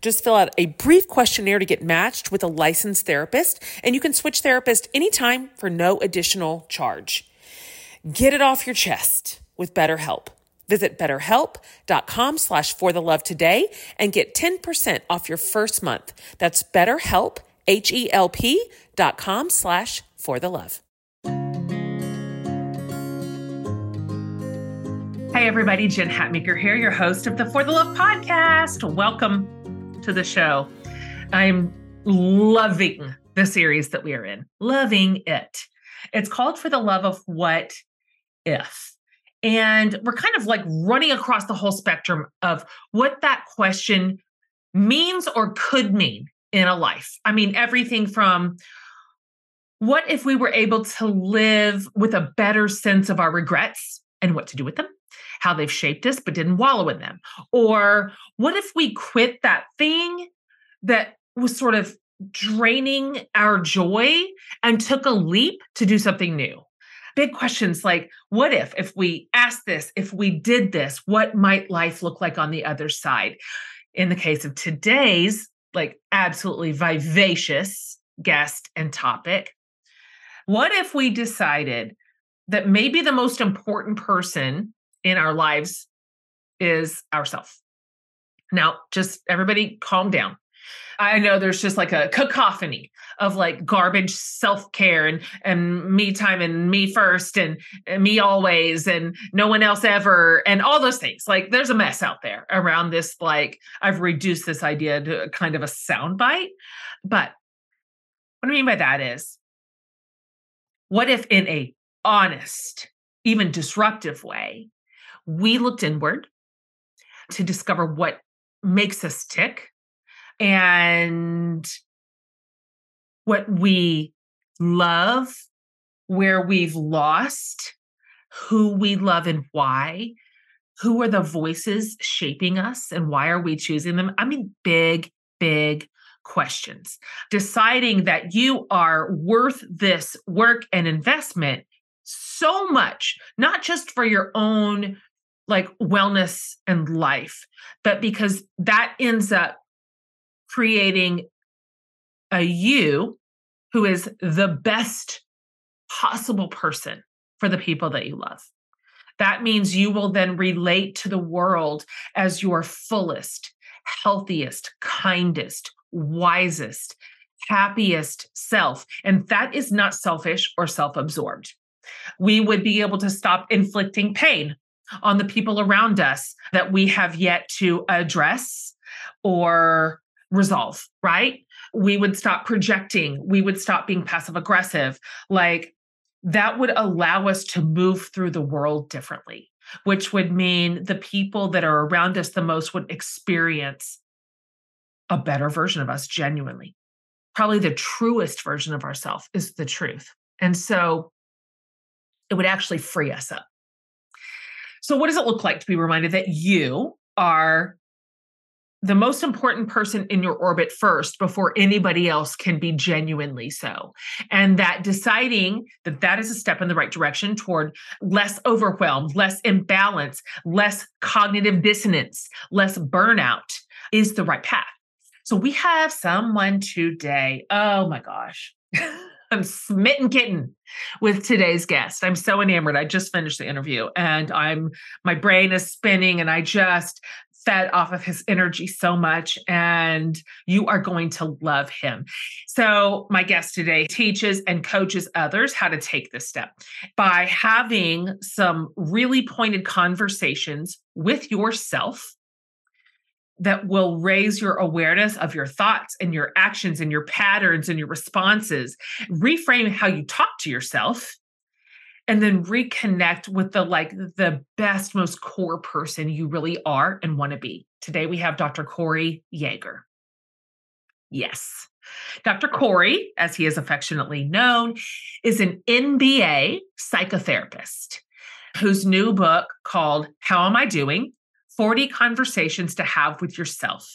Just fill out a brief questionnaire to get matched with a licensed therapist, and you can switch therapist anytime for no additional charge. Get it off your chest with BetterHelp. Visit betterhelp.com slash for the love today and get 10% off your first month. That's betterhelp, H-E-L-P dot com slash for the love. Hey everybody, Jen Hatmaker here, your host of the For the Love podcast. Welcome to the show. I'm loving the series that we are in, loving it. It's called For the Love of What If. And we're kind of like running across the whole spectrum of what that question means or could mean in a life. I mean, everything from what if we were able to live with a better sense of our regrets and what to do with them? How they've shaped us but didn't wallow in them? Or what if we quit that thing that was sort of draining our joy and took a leap to do something new? Big questions like what if, if we asked this, if we did this, what might life look like on the other side? In the case of today's, like absolutely vivacious guest and topic, what if we decided that maybe the most important person in our lives is ourself. Now, just everybody calm down. I know there's just like a cacophony of like garbage self-care and and me time and me first and, and, me always and no one else ever and all those things. Like there's a mess out there around this like I've reduced this idea to kind of a soundbite. But what I mean by that is what if in a honest, even disruptive way, we looked inward to discover what makes us tick and what we love, where we've lost, who we love and why, who are the voices shaping us and why are we choosing them? I mean, big, big questions. Deciding that you are worth this work and investment so much, not just for your own like wellness and life, but because that ends up creating a you who is the best possible person for the people that you love. That means you will then relate to the world as your fullest, healthiest, kindest, wisest, happiest self. And that is not selfish or self absorbed. We would be able to stop inflicting pain on the people around us that we have yet to address or resolve, right? We would stop projecting, we would stop being passive aggressive. Like that would allow us to move through the world differently, which would mean the people that are around us the most would experience a better version of us genuinely. Probably the truest version of ourselves is the truth. And so it would actually free us up. So, what does it look like to be reminded that you are the most important person in your orbit first before anybody else can be genuinely so? And that deciding that that is a step in the right direction toward less overwhelmed less imbalance less cognitive dissonance less burnout is the right path. So we have someone today. Oh my gosh I'm smitten kitten with today's guest. I'm so enamored. I just finished the interview and I'm my brain is spinning and I just fed off of his energy so much and you are going to love him. So, my guest today teaches and coaches others how to take this step by having some really pointed conversations with yourself that will raise your awareness of your thoughts and your actions and your patterns and your responses, reframe how you talk to yourself and then reconnect with the like the best most core person you really are and want to be. Today we have dr corey yeager. Yes. Dr corey as he is affectionately known is an nba psychotherapist whose new book called how am i doing 40 conversations to have with yourself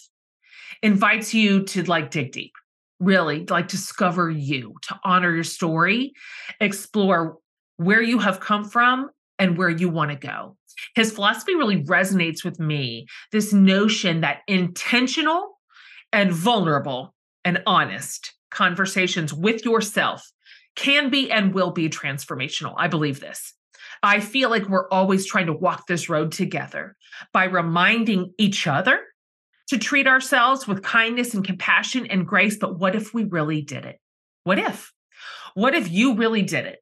invites you to like dig deep really like discover you to honor your story explore where you have come from and where you want to go. His philosophy really resonates with me. This notion that intentional and vulnerable and honest conversations with yourself can be and will be transformational. I believe this. I feel like we're always trying to walk this road together by reminding each other to treat ourselves with kindness and compassion and grace. But what if we really did it? What if? What if you really did it?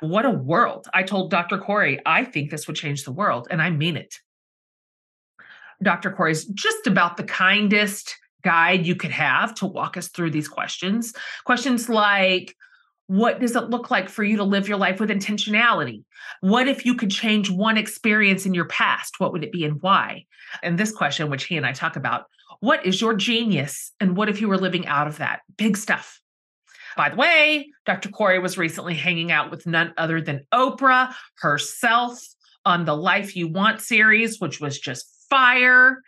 What a world. I told Dr. Corey, I think this would change the world, and I mean it. Dr. Corey is just about the kindest guide you could have to walk us through these questions. Questions like, what does it look like for you to live your life with intentionality? What if you could change one experience in your past? What would it be and why? And this question, which he and I talk about, what is your genius? And what if you were living out of that? Big stuff. By the way, Dr. Corey was recently hanging out with none other than Oprah herself on the Life You Want series, which was just fire.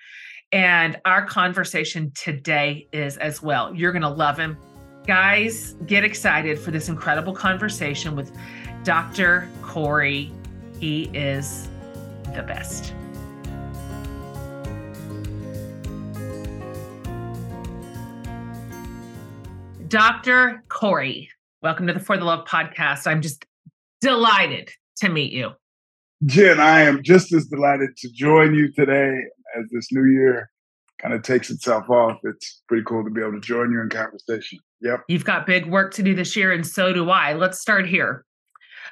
And our conversation today is as well. You're going to love him. Guys, get excited for this incredible conversation with Dr. Corey. He is the best. Dr. Corey, welcome to the For the Love podcast. I'm just delighted to meet you. Jen, I am just as delighted to join you today as this new year kind of takes itself off. It's pretty cool to be able to join you in conversation. Yep. You've got big work to do this year, and so do I. Let's start here.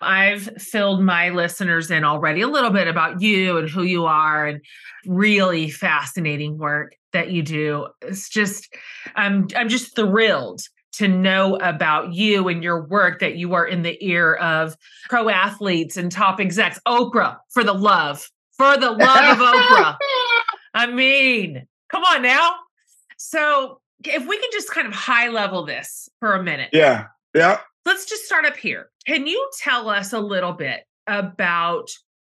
I've filled my listeners in already a little bit about you and who you are and really fascinating work that you do. It's just I'm I'm just thrilled to know about you and your work that you are in the ear of pro athletes and top execs. Oprah for the love, for the love of Oprah. I mean, come on now. So, if we can just kind of high level this for a minute. Yeah. Yeah. Let's just start up here. Can you tell us a little bit about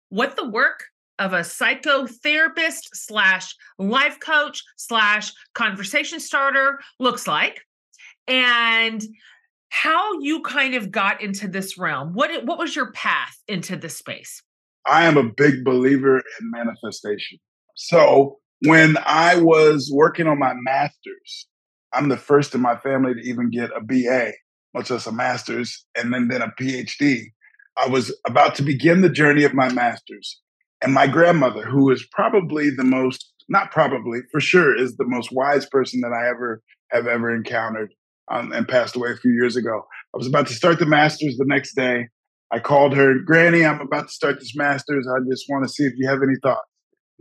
what the work of a psychotherapist slash life coach slash conversation starter looks like and how you kind of got into this realm. What what was your path into this space? I am a big believer in manifestation. So when I was working on my master's, I'm the first in my family to even get a BA, much less a master's, and then, then a PhD. I was about to begin the journey of my master's. And my grandmother, who is probably the most, not probably, for sure, is the most wise person that I ever have ever encountered um, and passed away a few years ago. I was about to start the masters the next day. I called her, Granny, I'm about to start this masters. I just want to see if you have any thoughts.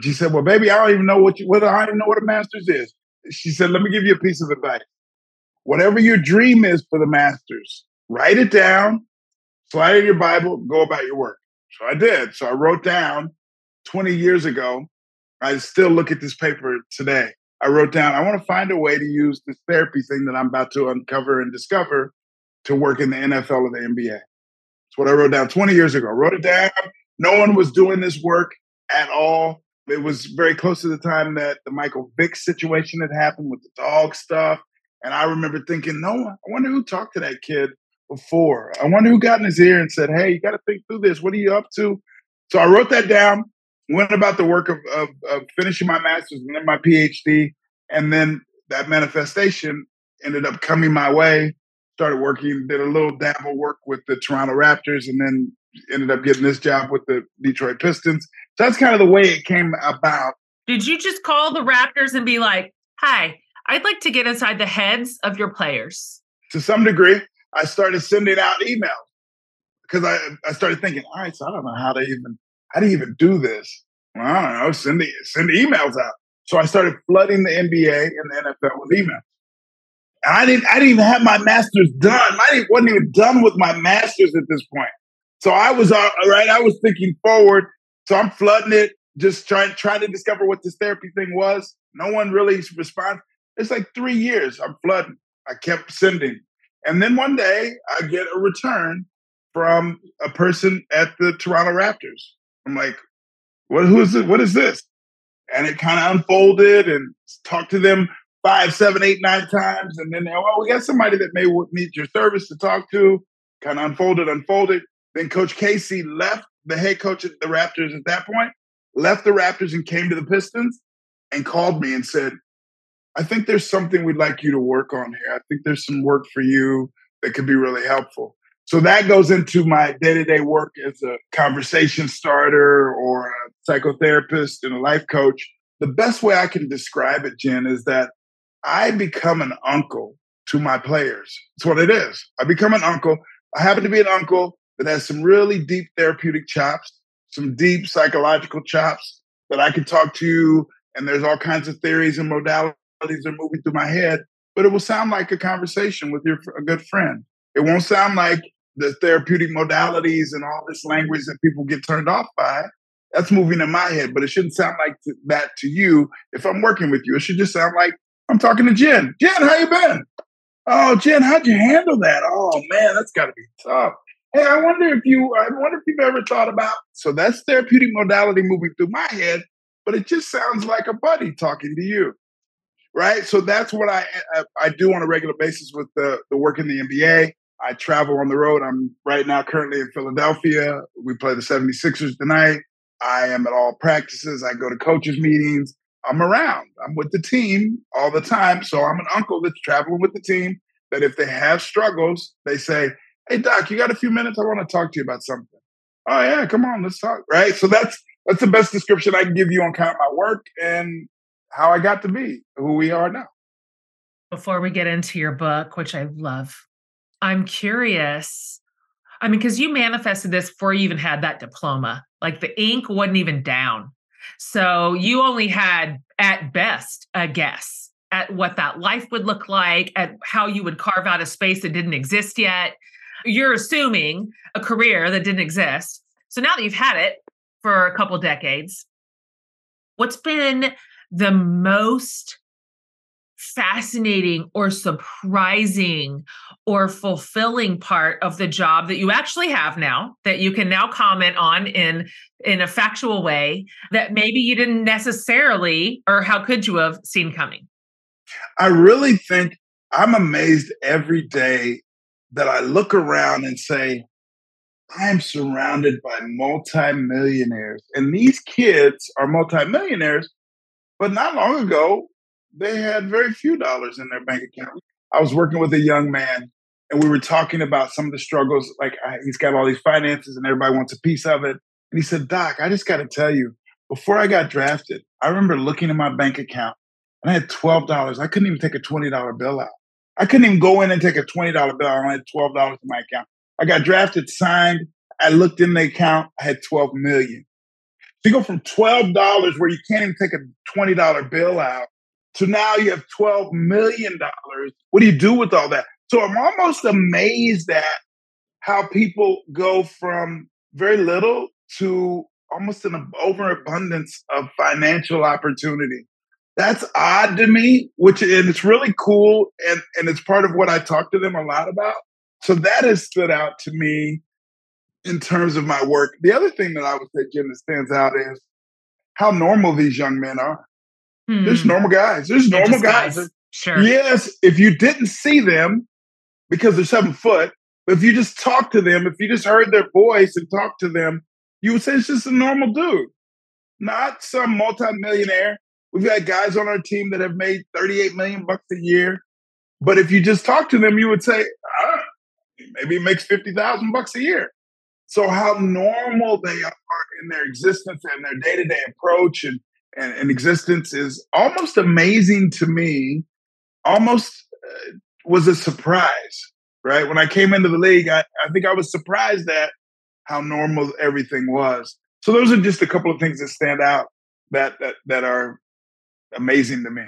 She said, Well, baby, I don't even know what you I don't even know what a masters is. She said, Let me give you a piece of advice. Whatever your dream is for the masters, write it down, slide in your Bible, go about your work. So I did. So I wrote down 20 years ago. I still look at this paper today. I wrote down, I want to find a way to use this therapy thing that I'm about to uncover and discover to work in the NFL or the NBA. That's what I wrote down 20 years ago. I wrote it down. No one was doing this work at all. It was very close to the time that the Michael Vick situation had happened with the dog stuff. And I remember thinking, no, I wonder who talked to that kid before. I wonder who got in his ear and said, hey, you got to think through this. What are you up to? So I wrote that down went about the work of, of, of finishing my master's and then my PhD. And then that manifestation ended up coming my way. Started working, did a little dabble work with the Toronto Raptors, and then ended up getting this job with the Detroit Pistons. So that's kind of the way it came about. Did you just call the Raptors and be like, "Hi, I'd like to get inside the heads of your players"? To some degree, I started sending out emails because I I started thinking, all right, so I don't know how to even how do you even do this? Well, I don't know, send the, send emails out. So I started flooding the NBA and the NFL with emails. And I didn't I didn't even have my master's done. I wasn't even done with my master's at this point. So I was all right. I was thinking forward. So I'm flooding it, just trying trying to discover what this therapy thing was. No one really responds. It's like three years. I'm flooding. I kept sending. And then one day I get a return from a person at the Toronto Raptors. I'm like, what who is it? What is this? And it kind of unfolded and talked to them five, seven, eight, nine times. And then, well, oh, we got somebody that may need your service to talk to. Kind of unfolded, unfolded. Then Coach Casey left the head coach of the Raptors at that point, left the Raptors and came to the Pistons and called me and said, I think there's something we'd like you to work on here. I think there's some work for you that could be really helpful. So that goes into my day to day work as a conversation starter or a psychotherapist and a life coach. The best way I can describe it, Jen, is that I become an uncle to my players. That's what it is. I become an uncle. I happen to be an uncle that has some really deep therapeutic chops, some deep psychological chops that I can talk to you. And there's all kinds of theories and modalities that are moving through my head, but it will sound like a conversation with your a good friend. It won't sound like the therapeutic modalities and all this language that people get turned off by. That's moving in my head, but it shouldn't sound like that to you if I'm working with you. It should just sound like I'm talking to Jen. Jen, how you been? Oh, Jen, how'd you handle that? Oh man, that's got to be tough. Hey, I wonder if you, I wonder if you've ever thought about. So that's therapeutic modality moving through my head, but it just sounds like a buddy talking to you, right? So that's what I I, do on a regular basis with the the work in the NBA. I travel on the road. I'm right now currently in Philadelphia. We play the 76ers tonight. I am at all practices. I go to coaches' meetings. I'm around. I'm with the team all the time. So I'm an uncle that's traveling with the team that if they have struggles, they say, Hey Doc, you got a few minutes? I want to talk to you about something. Oh yeah, come on, let's talk. Right. So that's that's the best description I can give you on kind of my work and how I got to be who we are now. Before we get into your book, which I love, I'm curious. I mean, because you manifested this before you even had that diploma. Like the ink wasn't even down. So you only had, at best, a guess at what that life would look like, at how you would carve out a space that didn't exist yet. You're assuming a career that didn't exist. So now that you've had it for a couple decades, what's been the most fascinating or surprising or fulfilling part of the job that you actually have now that you can now comment on in in a factual way that maybe you didn't necessarily or how could you have seen coming i really think i'm amazed every day that i look around and say i'm surrounded by multimillionaires and these kids are multimillionaires but not long ago they had very few dollars in their bank account. I was working with a young man and we were talking about some of the struggles. Like I, he's got all these finances and everybody wants a piece of it. And he said, Doc, I just got to tell you, before I got drafted, I remember looking at my bank account and I had $12. I couldn't even take a $20 bill out. I couldn't even go in and take a $20 bill. I only had $12 in my account. I got drafted, signed. I looked in the account. I had 12 million. So you go from $12 where you can't even take a $20 bill out to now you have $12 million. What do you do with all that? So I'm almost amazed at how people go from very little to almost an overabundance of financial opportunity. That's odd to me, which and it's really cool and, and it's part of what I talk to them a lot about. So that has stood out to me in terms of my work. The other thing that I would say, Jen, that stands out is how normal these young men are. Hmm. There's normal guys. There's normal guys. guys. Sure. Yes, if you didn't see them because they're seven foot, but if you just talk to them, if you just heard their voice and talked to them, you would say it's just a normal dude, not some multimillionaire. We've got guys on our team that have made 38 million bucks a year. But if you just talk to them, you would say, ah, maybe he makes 50,000 bucks a year. So how normal they are in their existence and their day-to-day approach and and, and existence is almost amazing to me. Almost uh, was a surprise, right? When I came into the league, I, I think I was surprised at how normal everything was. So those are just a couple of things that stand out that that that are amazing to me.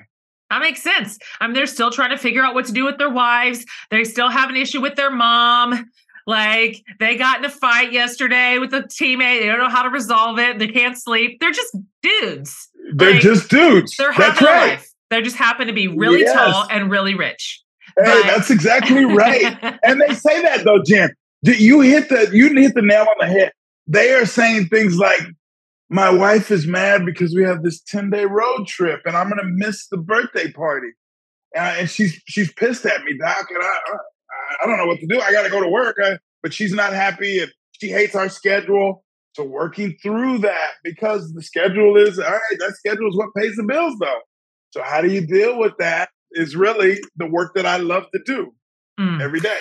That makes sense. I mean, they're still trying to figure out what to do with their wives. They still have an issue with their mom. Like they got in a fight yesterday with a teammate. They don't know how to resolve it. They can't sleep. They're just dudes. They're like, just dudes. They're that's right. Life. They just happen to be really yes. tall and really rich. Hey, but... that's exactly right. and they say that though, Jen. You hit the you hit the nail on the head. They are saying things like, my wife is mad because we have this 10 day road trip and I'm going to miss the birthday party. Uh, and she's she's pissed at me, Doc. And I, I don't know what to do. I got to go to work, I, but she's not happy and she hates our schedule. So working through that because the schedule is all right. That schedule is what pays the bills, though. So how do you deal with that? Is really the work that I love to do mm. every day.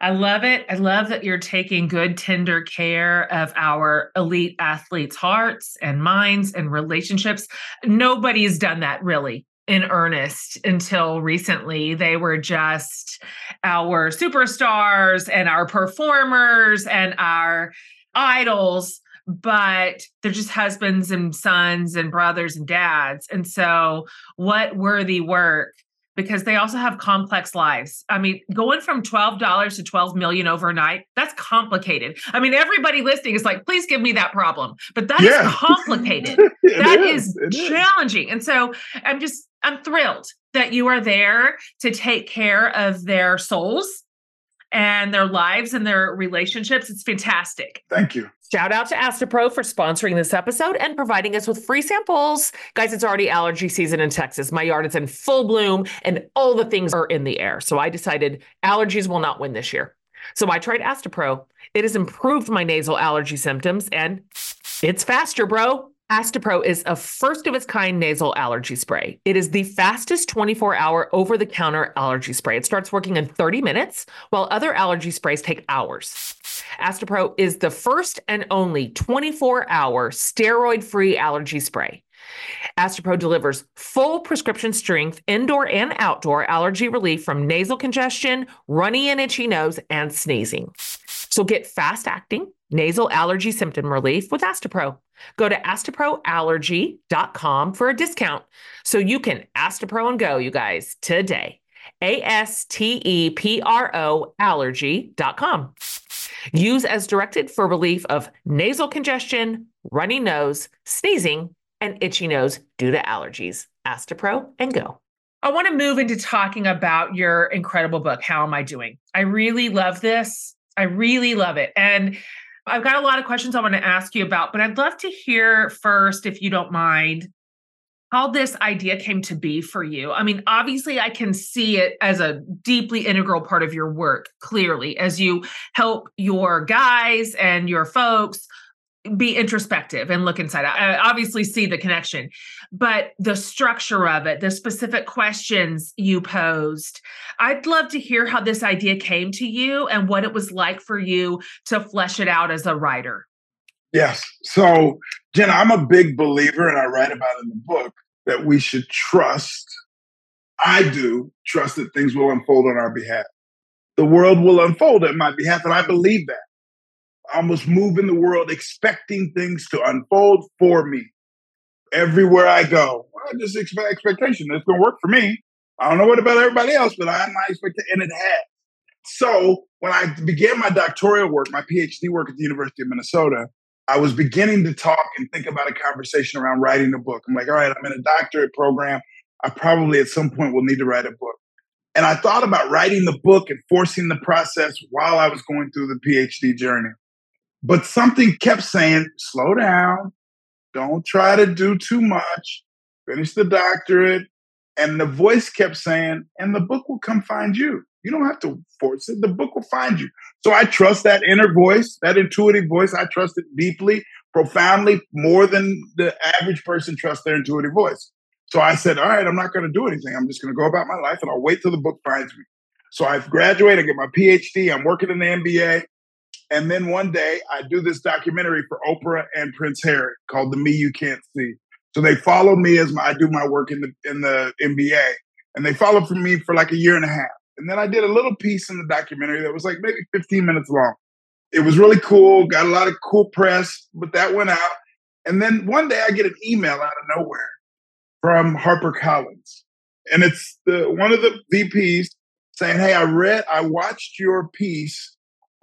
I love it. I love that you're taking good, tender care of our elite athletes' hearts and minds and relationships. Nobody's done that really in earnest until recently. They were just our superstars and our performers and our idols, but they're just husbands and sons and brothers and dads. And so, what worthy work because they also have complex lives. I mean, going from $12 to 12 million overnight, that's complicated. I mean, everybody listening is like, please give me that problem. But that yeah. is complicated. that is, is challenging. Is. And so I'm just, I'm thrilled that you are there to take care of their souls and their lives and their relationships. It's fantastic. Thank you. Shout out to Astepro for sponsoring this episode and providing us with free samples. Guys, it's already allergy season in Texas. My yard is in full bloom and all the things are in the air. So I decided allergies will not win this year. So I tried Astepro. It has improved my nasal allergy symptoms and it's faster, bro. Astepro is a first of its kind nasal allergy spray. It is the fastest 24 hour over the counter allergy spray. It starts working in 30 minutes, while other allergy sprays take hours. Astepro is the first and only 24 hour steroid free allergy spray. Astepro delivers full prescription strength indoor and outdoor allergy relief from nasal congestion, runny and itchy nose, and sneezing. So get fast acting nasal allergy symptom relief with Astepro. Go to asteproallergy.com for a discount so you can Astepro and go, you guys, today. A S T E P R O allergy.com. Use as directed for relief of nasal congestion, runny nose, sneezing, and itchy nose due to allergies. Astepro and go. I want to move into talking about your incredible book, How Am I Doing? I really love this. I really love it. And I've got a lot of questions I want to ask you about, but I'd love to hear first, if you don't mind, how this idea came to be for you. I mean, obviously, I can see it as a deeply integral part of your work, clearly, as you help your guys and your folks be introspective and look inside. I uh, obviously see the connection, but the structure of it, the specific questions you posed, I'd love to hear how this idea came to you and what it was like for you to flesh it out as a writer. Yes. So, Jen, I'm a big believer, and I write about in the book that we should trust. I do trust that things will unfold on our behalf. The world will unfold on my behalf, and I believe that almost move in the world expecting things to unfold for me. Everywhere I go, I just expect expectation. It's going to work for me. I don't know what about everybody else, but I'm not expecting, and it has. So when I began my doctoral work, my PhD work at the University of Minnesota, I was beginning to talk and think about a conversation around writing a book. I'm like, all right, I'm in a doctorate program. I probably at some point will need to write a book. And I thought about writing the book and forcing the process while I was going through the PhD journey. But something kept saying, slow down. Don't try to do too much. Finish the doctorate. And the voice kept saying, and the book will come find you. You don't have to force it. The book will find you. So I trust that inner voice, that intuitive voice. I trust it deeply, profoundly, more than the average person trusts their intuitive voice. So I said, all right, I'm not going to do anything. I'm just going to go about my life and I'll wait till the book finds me. So I've graduated, I get my PhD, I'm working in the NBA. And then one day I do this documentary for Oprah and Prince Harry called The Me You Can't See. So they followed me as my, I do my work in the in the NBA, and they followed for me for like a year and a half. And then I did a little piece in the documentary that was like maybe 15 minutes long. It was really cool, got a lot of cool press, but that went out. And then one day I get an email out of nowhere from HarperCollins. And it's the one of the VPs saying, Hey, I read, I watched your piece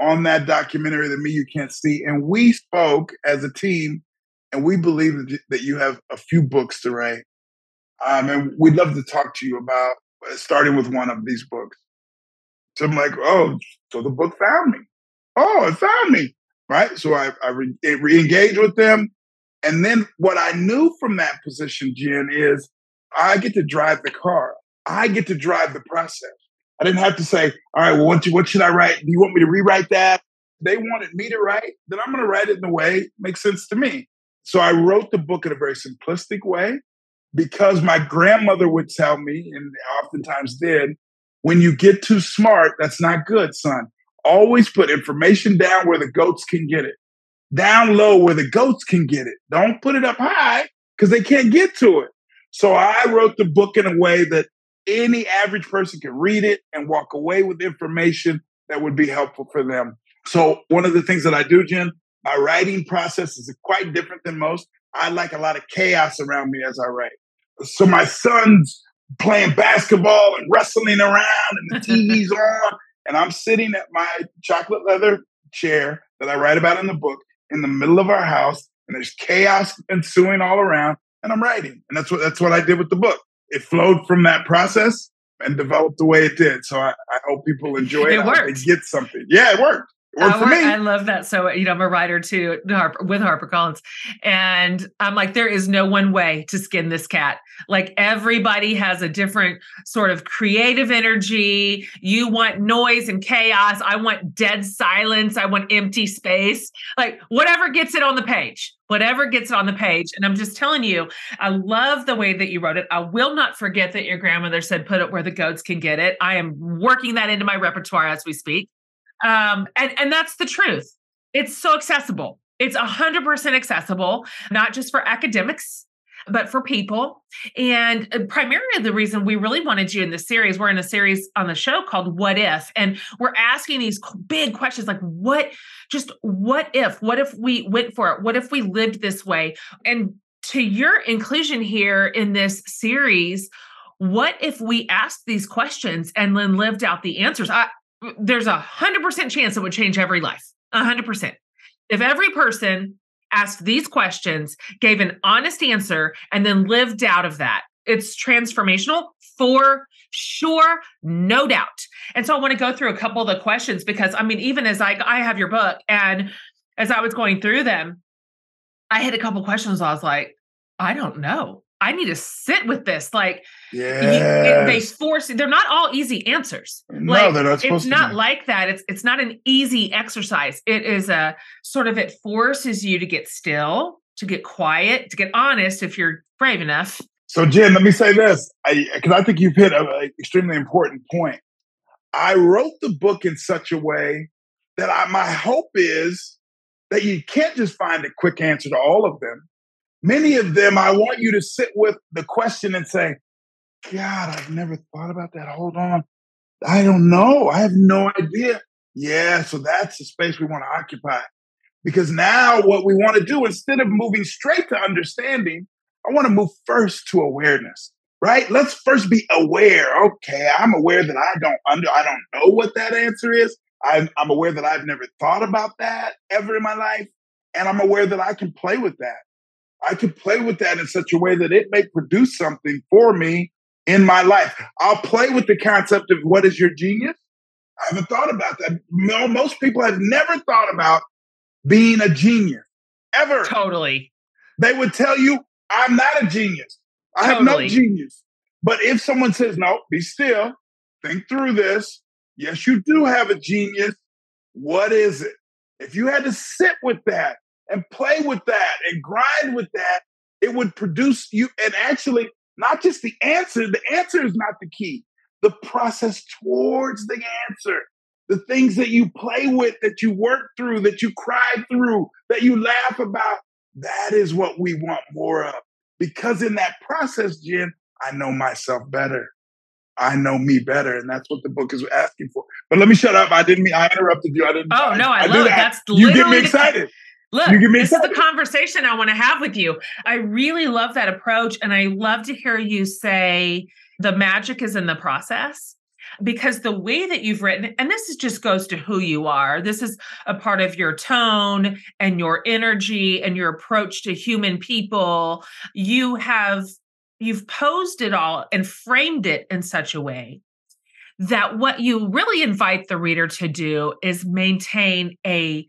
on that documentary, The Me You Can't See, and we spoke as a team, and we believe that you have a few books to write. Um, and we'd love to talk to you about uh, starting with one of these books. So I'm like, oh, so the book found me. Oh, it found me. Right. So I, I re engaged with them. And then what I knew from that position, Jen, is I get to drive the car. I get to drive the process. I didn't have to say, all right, well, what, what should I write? Do you want me to rewrite that? They wanted me to write, then I'm going to write it in a way makes sense to me. So I wrote the book in a very simplistic way because my grandmother would tell me, and oftentimes did, when you get too smart, that's not good, son. Always put information down where the goats can get it, down low where the goats can get it. Don't put it up high because they can't get to it. So I wrote the book in a way that any average person can read it and walk away with information that would be helpful for them. So, one of the things that I do, Jen, my writing process is quite different than most. I like a lot of chaos around me as I write. So, my son's playing basketball and wrestling around, and the TV's on, and I'm sitting at my chocolate leather chair that I write about in the book in the middle of our house, and there's chaos ensuing all around, and I'm writing. And that's what that's what I did with the book it flowed from that process and developed the way it did. So I, I hope people enjoy it. It worked. Get something. Yeah, it worked. It worked I, for me. I love that. So, you know, I'm a writer too Harper, with HarperCollins. And I'm like, there is no one way to skin this cat. Like everybody has a different sort of creative energy. You want noise and chaos. I want dead silence. I want empty space. Like whatever gets it on the page whatever gets on the page. And I'm just telling you, I love the way that you wrote it. I will not forget that your grandmother said, put it where the goats can get it. I am working that into my repertoire as we speak. Um, and, and that's the truth. It's so accessible. It's 100% accessible, not just for academics, but for people. And uh, primarily the reason we really wanted you in this series, we're in a series on the show called What If, and we're asking these big questions like, what, just what if? What if we went for it? What if we lived this way? And to your inclusion here in this series, what if we asked these questions and then lived out the answers? I, there's a hundred percent chance it would change every life. A hundred percent. If every person asked these questions, gave an honest answer, and then lived out of that. It's transformational for sure, no doubt. And so I want to go through a couple of the questions because I mean, even as I I have your book, and as I was going through them, I had a couple questions. I was like, I don't know. I need to sit with this. Like, yeah, they force. They're not all easy answers. No, like, they're not. It's not like that. It's it's not an easy exercise. It is a sort of it forces you to get still, to get quiet, to get honest if you're brave enough. So, Jen, let me say this, because I, I, think you've hit an extremely important point. I wrote the book in such a way that I, my hope is that you can't just find a quick answer to all of them Many of them, I want you to sit with the question and say, God, I've never thought about that. Hold on. I don't know. I have no idea. Yeah, so that's the space we want to occupy. Because now, what we want to do, instead of moving straight to understanding, I want to move first to awareness, right? Let's first be aware. Okay, I'm aware that I don't under, I don't know what that answer is. I'm, I'm aware that I've never thought about that ever in my life, and I'm aware that I can play with that. I could play with that in such a way that it may produce something for me in my life. I'll play with the concept of what is your genius. I haven't thought about that. Most people have never thought about being a genius ever. Totally. They would tell you, I'm not a genius. I totally. have no genius. But if someone says, no, be still, think through this. Yes, you do have a genius. What is it? If you had to sit with that and play with that and grind with that, it would produce you. And actually, not just the answer, the answer is not the key. The process towards the answer, the things that you play with, that you work through, that you cry through, that you laugh about, that is what we want more of. because in that process, Jen, I know myself better. I know me better, and that's what the book is asking for. But let me shut up. I didn't mean I interrupted you. I didn't. Oh no, I, I love it. That. That's you get me excited. Look, this is the conversation I want to have with you. I really love that approach, and I love to hear you say the magic is in the process because the way that you've written and this is just goes to who you are. This is a part of your tone and your energy and your approach to human people. You have you've posed it all and framed it in such a way that what you really invite the reader to do is maintain a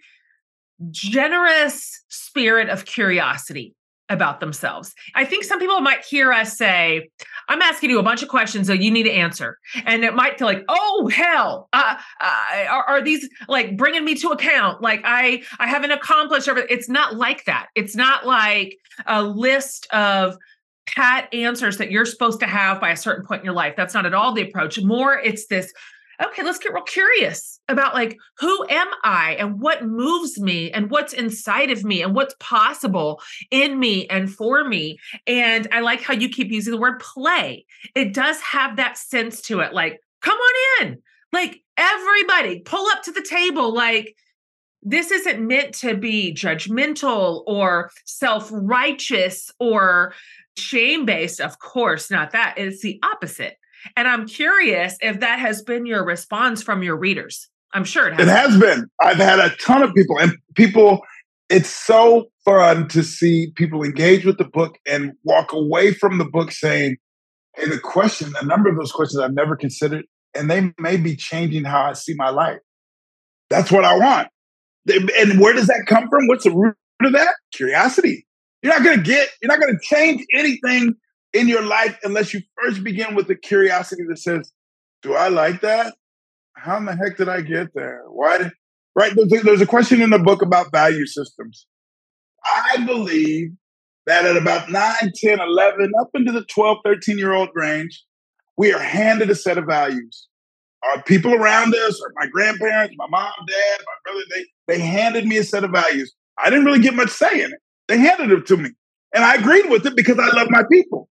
generous spirit of curiosity about themselves. I think some people might hear us say, I'm asking you a bunch of questions that you need to answer. And it might feel like, oh, hell, uh, uh, are, are, these like bringing me to account? Like I, I haven't accomplished everything. It's not like that. It's not like a list of pat answers that you're supposed to have by a certain point in your life. That's not at all the approach. More, it's this okay, let's get real curious about like who am I and what moves me and what's inside of me and what's possible in me and for me. And I like how you keep using the word play. It does have that sense to it. Like, come on in. Like everybody, pull up to the table. Like this isn't meant to be judgmental or self-righteous or shame based of course not that it's the opposite and i'm curious if that has been your response from your readers. I'm sure it has, it has. been. I've had a ton of people and people it's so fun to see people engage with the book and walk away from the book saying hey the question a number of those questions i've never considered and they may be changing how i see my life. That's what i want. And where does that come from? What's the root of that? Curiosity. You're not going to get, you're not going to change anything in your life unless you first begin with the curiosity that says, Do I like that? How in the heck did I get there? Why right? There's a, there's a question in the book about value systems. I believe that at about 9, 10, 11, up into the 12, 13 year old range, we are handed a set of values. Our people around us, or my grandparents, my mom, dad, my brother, they, they handed me a set of values. I didn't really get much say in it. They handed it to me. And I agreed with it because I love my people.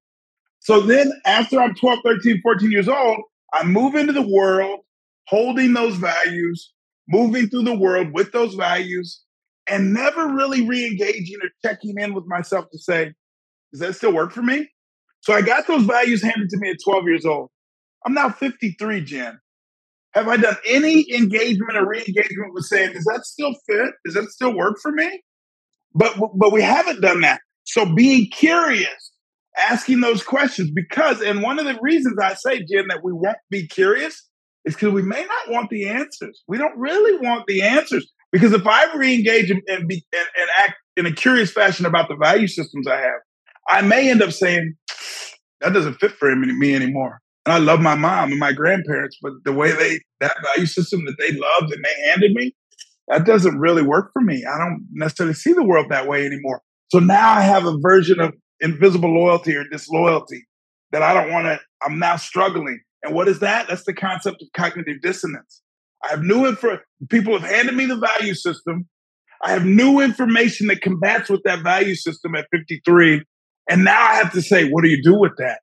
So then after I'm 12, 13, 14 years old, I move into the world holding those values, moving through the world with those values, and never really re engaging or checking in with myself to say, does that still work for me? So I got those values handed to me at 12 years old. I'm now 53, Jen. Have I done any engagement or re engagement with saying, does that still fit? Does that still work for me? But but we haven't done that. So being curious, asking those questions, because and one of the reasons I say, Jen, that we won't be curious is because we may not want the answers. We don't really want the answers. Because if I re-engage and, be and, and act in a curious fashion about the value systems I have, I may end up saying that doesn't fit for me anymore. And I love my mom and my grandparents, but the way they that value system that they loved and they handed me, that doesn't really work for me. I don't necessarily see the world that way anymore. So now I have a version of invisible loyalty or disloyalty that I don't want to, I'm now struggling. And what is that? That's the concept of cognitive dissonance. I have new info, people have handed me the value system. I have new information that combats with that value system at 53. And now I have to say, what do you do with that?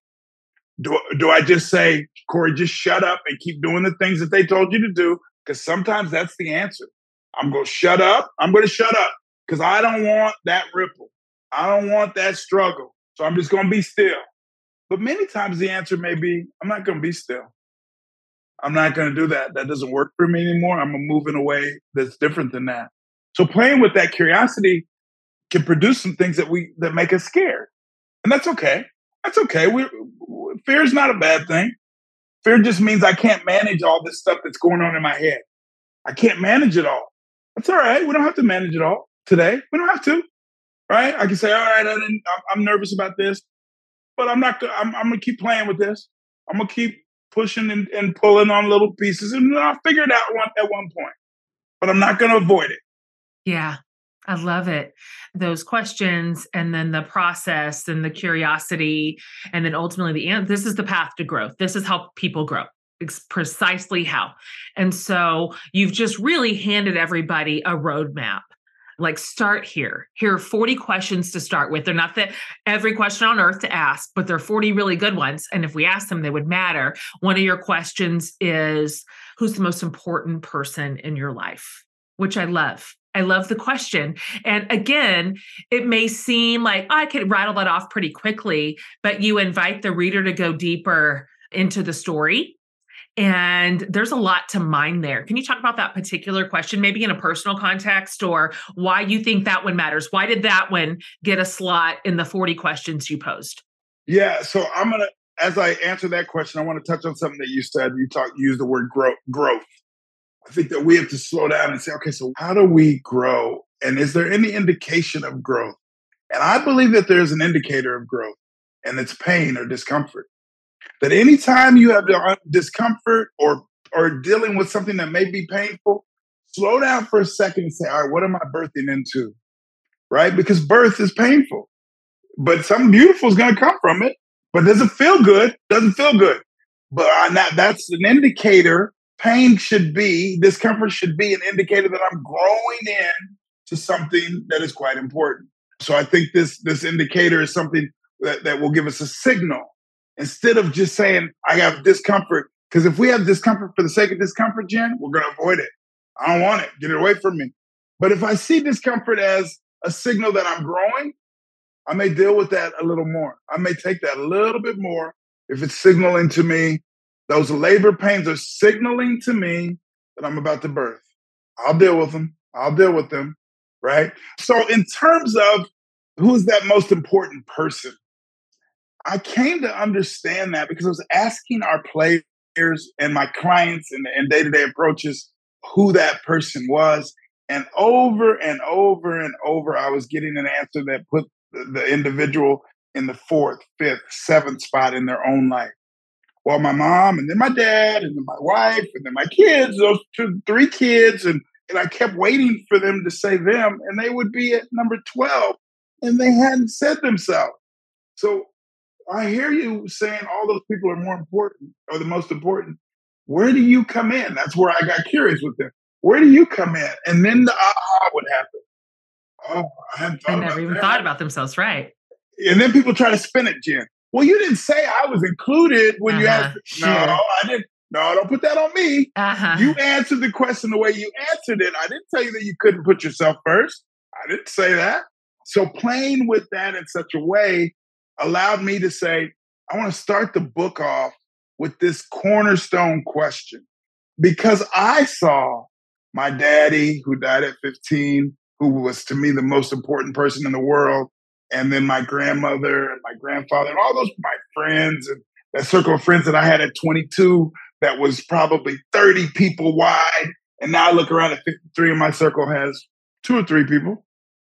Do, do I just say, Corey, just shut up and keep doing the things that they told you to do? Because sometimes that's the answer. I'm going to shut up. I'm going to shut up because I don't want that ripple. I don't want that struggle. So I'm just going to be still. But many times the answer may be I'm not going to be still. I'm not going to do that. That doesn't work for me anymore. I'm going to move in a way that's different than that. So playing with that curiosity can produce some things that we that make us scared. And that's okay. That's okay. We, fear is not a bad thing. Fear just means I can't manage all this stuff that's going on in my head. I can't manage it all. That's all right. We don't have to manage it all today. We don't have to, right? I can say, all right, I didn't, I'm nervous about this, but I'm not. I'm, I'm gonna keep playing with this. I'm gonna keep pushing and, and pulling on little pieces, and then I'll figure it out one, at one point. But I'm not gonna avoid it. Yeah, I love it. Those questions and then the process and the curiosity, and then ultimately the end. This is the path to growth. This is how people grow It's precisely how. And so you've just really handed everybody a roadmap like start here. Here are 40 questions to start with. They're not the every question on earth to ask, but they're 40 really good ones. And if we ask them, they would matter. One of your questions is who's the most important person in your life? Which I love. I love the question. And again, it may seem like oh, I could rattle that off pretty quickly, but you invite the reader to go deeper into the story. And there's a lot to mine there. Can you talk about that particular question, maybe in a personal context, or why you think that one matters? Why did that one get a slot in the 40 questions you posed? Yeah, so I'm gonna, as I answer that question, I want to touch on something that you said. You talked, use the word. Growth. I think that we have to slow down and say, okay, so how do we grow? And is there any indication of growth? And I believe that there's an indicator of growth, and it's pain or discomfort. That anytime you have discomfort or or dealing with something that may be painful, slow down for a second and say, all right, what am I birthing into? Right? Because birth is painful, but something beautiful is going to come from it. But does it feel good? Doesn't feel good. But I, not, that's an indicator pain should be, discomfort should be an indicator that I'm growing in to something that is quite important. So I think this this indicator is something that, that will give us a signal instead of just saying I have discomfort. Because if we have discomfort for the sake of discomfort, Jen, we're going to avoid it. I don't want it. Get it away from me. But if I see discomfort as a signal that I'm growing, I may deal with that a little more. I may take that a little bit more if it's signaling to me those labor pains are signaling to me that I'm about to birth. I'll deal with them. I'll deal with them. Right. So, in terms of who's that most important person, I came to understand that because I was asking our players and my clients and day to day approaches who that person was. And over and over and over, I was getting an answer that put the individual in the fourth, fifth, seventh spot in their own life well, my mom and then my dad and then my wife and then my kids, those two, three kids. And, and I kept waiting for them to say them, and they would be at number 12, and they hadn't said themselves. So I hear you saying all those people are more important or the most important. Where do you come in? That's where I got curious with them. Where do you come in? And then the aha would happen. Oh, I hadn't thought I never even that. thought about themselves, right? And then people try to spin it, Jen. Well, you didn't say I was included when uh-huh, you asked. No, I didn't. No, don't put that on me. Uh-huh. You answered the question the way you answered it. I didn't tell you that you couldn't put yourself first. I didn't say that. So playing with that in such a way allowed me to say, I want to start the book off with this cornerstone question because I saw my daddy, who died at 15, who was to me the most important person in the world, and then my grandmother and my grandfather and all those my friends and that circle of friends that I had at 22 that was probably 30 people wide. And now I look around at 53 and my circle has two or three people.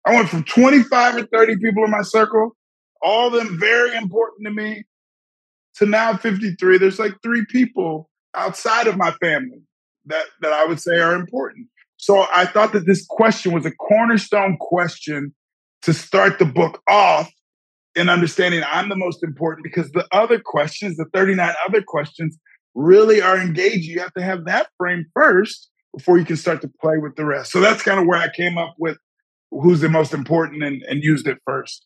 I went from 25 or 30 people in my circle, all of them very important to me, to now 53. There's like three people outside of my family that, that I would say are important. So I thought that this question was a cornerstone question to start the book off in understanding I'm the most important because the other questions, the 39 other questions, really are engaging. You have to have that frame first before you can start to play with the rest. So that's kind of where I came up with who's the most important and, and used it first.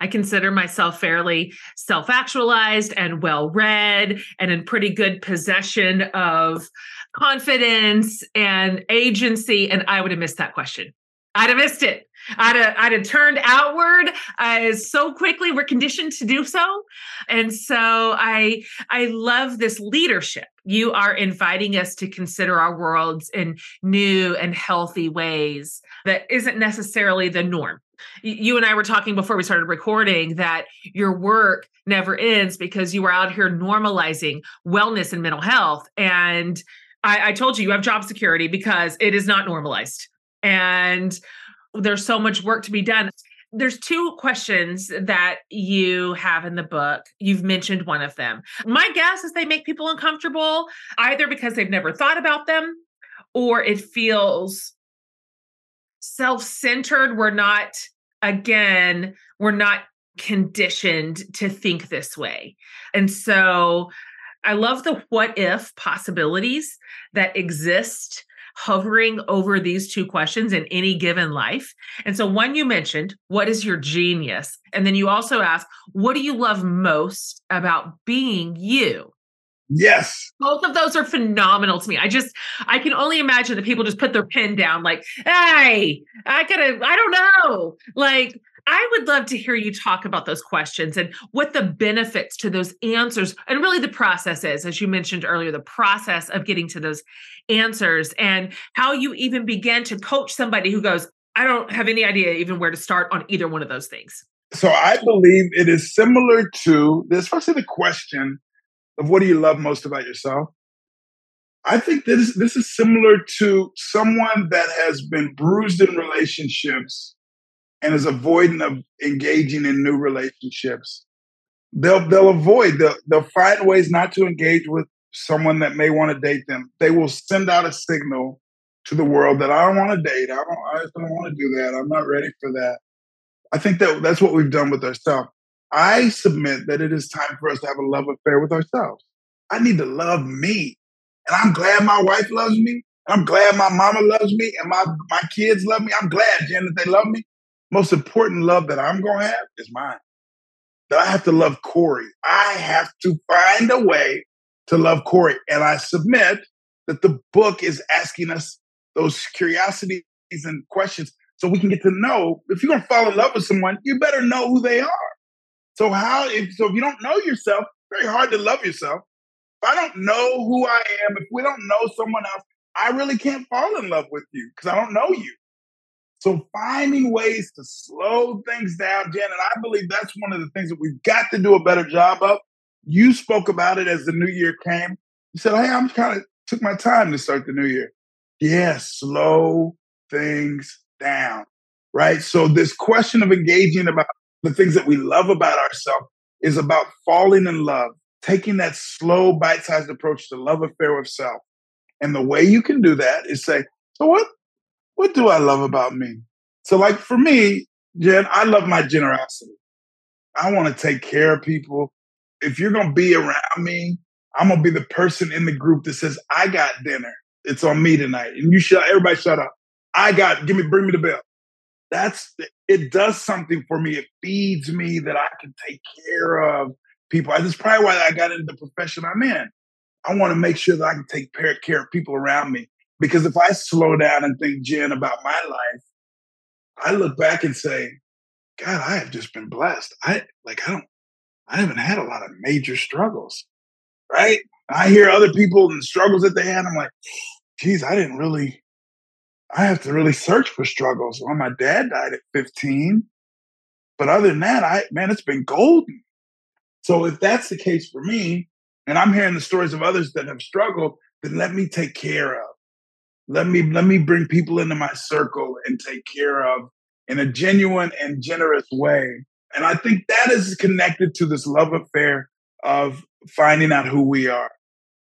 I consider myself fairly self actualized and well read and in pretty good possession of confidence and agency. And I would have missed that question. I'd have missed it. I'd have, I'd have turned outward uh, so quickly. We're conditioned to do so, and so I I love this leadership. You are inviting us to consider our worlds in new and healthy ways that isn't necessarily the norm. You and I were talking before we started recording that your work never ends because you are out here normalizing wellness and mental health. And I, I told you you have job security because it is not normalized. And there's so much work to be done. There's two questions that you have in the book. You've mentioned one of them. My guess is they make people uncomfortable either because they've never thought about them or it feels self centered. We're not, again, we're not conditioned to think this way. And so I love the what if possibilities that exist hovering over these two questions in any given life. And so, one you mentioned, what is your genius? And then you also ask, what do you love most about being you? Yes. Both of those are phenomenal to me. I just, I can only imagine that people just put their pen down, like, hey, I gotta, I don't know. Like, I would love to hear you talk about those questions and what the benefits to those answers and really the process is, as you mentioned earlier, the process of getting to those answers and how you even begin to coach somebody who goes, I don't have any idea even where to start on either one of those things. So I believe it is similar to, especially the question of what do you love most about yourself? I think this this is similar to someone that has been bruised in relationships and is avoiding of engaging in new relationships. They'll they'll avoid they'll they'll find ways not to engage with someone that may want to date them. They will send out a signal to the world that I don't want to date. I don't I don't want to do that. I'm not ready for that. I think that that's what we've done with ourselves. I submit that it is time for us to have a love affair with ourselves. I need to love me. And I'm glad my wife loves me. I'm glad my mama loves me and my, my kids love me. I'm glad, Jen, that they love me. Most important love that I'm going to have is mine. That I have to love Corey. I have to find a way to love Corey. And I submit that the book is asking us those curiosities and questions so we can get to know if you're going to fall in love with someone, you better know who they are. So how if so if you don't know yourself, very hard to love yourself. If I don't know who I am, if we don't know someone else, I really can't fall in love with you because I don't know you. So finding ways to slow things down, Jen, and I believe that's one of the things that we've got to do a better job of. You spoke about it as the new year came. You said, Hey, I'm kind of took my time to start the new year. Yeah, slow things down. Right. So this question of engaging about the things that we love about ourselves is about falling in love, taking that slow, bite sized approach to love affair with self. And the way you can do that is say, so what, what do I love about me? So, like for me, Jen, I love my generosity. I want to take care of people. If you're going to be around me, I'm going to be the person in the group that says, I got dinner. It's on me tonight. And you shut, everybody shut up. I got, give me, bring me the bill that's it does something for me. It feeds me that I can take care of people. That's probably why I got into the profession I'm in. I want to make sure that I can take care of people around me. Because if I slow down and think, Jen, about my life, I look back and say, God, I have just been blessed. I like I don't I haven't had a lot of major struggles. Right? I hear other people and struggles that they had. I'm like, geez, I didn't really I have to really search for struggles. Well, my dad died at 15. But other than that, I man, it's been golden. So if that's the case for me, and I'm hearing the stories of others that have struggled, then let me take care of. Let me let me bring people into my circle and take care of in a genuine and generous way. And I think that is connected to this love affair of finding out who we are.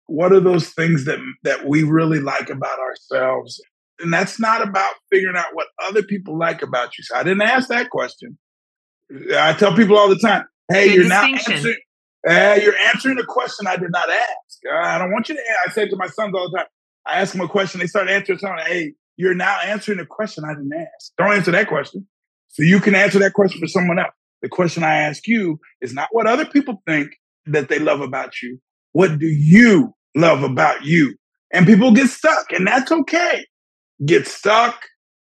What are those things that that we really like about ourselves and that's not about figuring out what other people like about you. So I didn't ask that question. I tell people all the time, hey, Good you're not answering, uh, you're answering a question I did not ask. Uh, I don't want you to I say to my sons all the time, I ask them a question, they start answering something. Hey, you're now answering a question I didn't ask. Don't answer that question. So you can answer that question for someone else. The question I ask you is not what other people think that they love about you. What do you love about you? And people get stuck, and that's okay get stuck,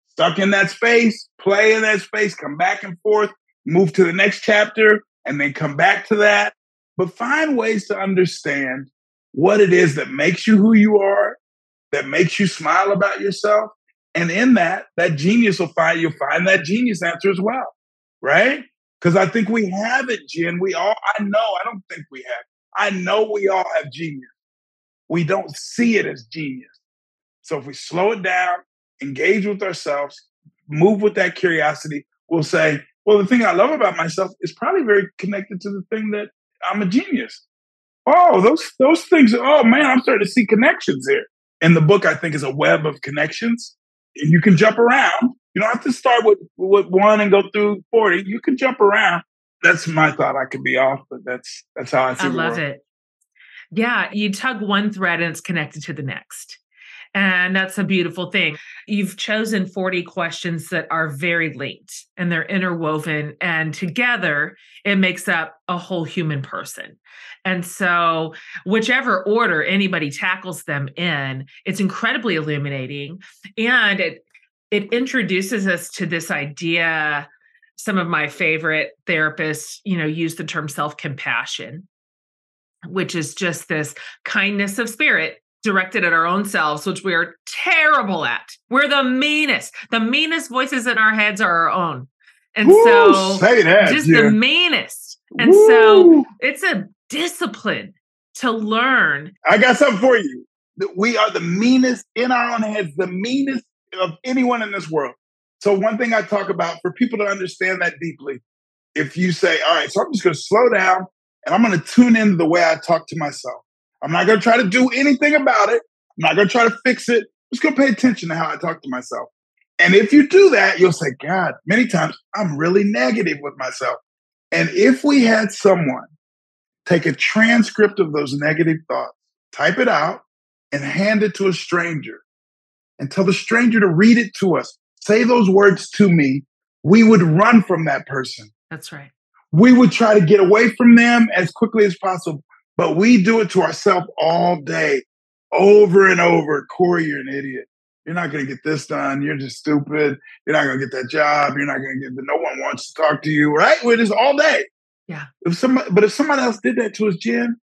stuck in that space, play in that space, come back and forth, move to the next chapter, and then come back to that. But find ways to understand what it is that makes you who you are, that makes you smile about yourself. And in that, that genius will find you'll find that genius answer as well. Right? Because I think we have it, Jen. We all, I know, I don't think we have. I know we all have genius. We don't see it as genius. So if we slow it down, engage with ourselves, move with that curiosity, we'll say, well, the thing I love about myself is probably very connected to the thing that I'm a genius. Oh, those those things. Oh man, I'm starting to see connections here. And the book, I think, is a web of connections. And you can jump around. You don't have to start with, with one and go through 40. You can jump around. That's my thought. I could be off, but that's that's how I see it. I love it. Yeah, you tug one thread and it's connected to the next. And that's a beautiful thing. You've chosen 40 questions that are very linked and they're interwoven, and together it makes up a whole human person. And so, whichever order anybody tackles them in, it's incredibly illuminating. And it, it introduces us to this idea. Some of my favorite therapists, you know, use the term self compassion, which is just this kindness of spirit directed at our own selves, which we are terrible at. We're the meanest. The meanest voices in our heads are our own. And Woo, so that, just yeah. the meanest. And so it's a discipline to learn. I got something for you. We are the meanest in our own heads, the meanest of anyone in this world. So one thing I talk about for people to understand that deeply, if you say, all right, so I'm just going to slow down and I'm going to tune into the way I talk to myself. I'm not going to try to do anything about it. I'm not going to try to fix it. I'm just going to pay attention to how I talk to myself. And if you do that, you'll say, God, many times I'm really negative with myself. And if we had someone take a transcript of those negative thoughts, type it out, and hand it to a stranger, and tell the stranger to read it to us, say those words to me, we would run from that person. That's right. We would try to get away from them as quickly as possible. But we do it to ourselves all day, over and over. Corey, you're an idiot. You're not going to get this done. You're just stupid. You're not going to get that job. You're not going to get. No one wants to talk to you. Right? We're just all day. Yeah. If somebody, but if somebody else did that to us, Jen,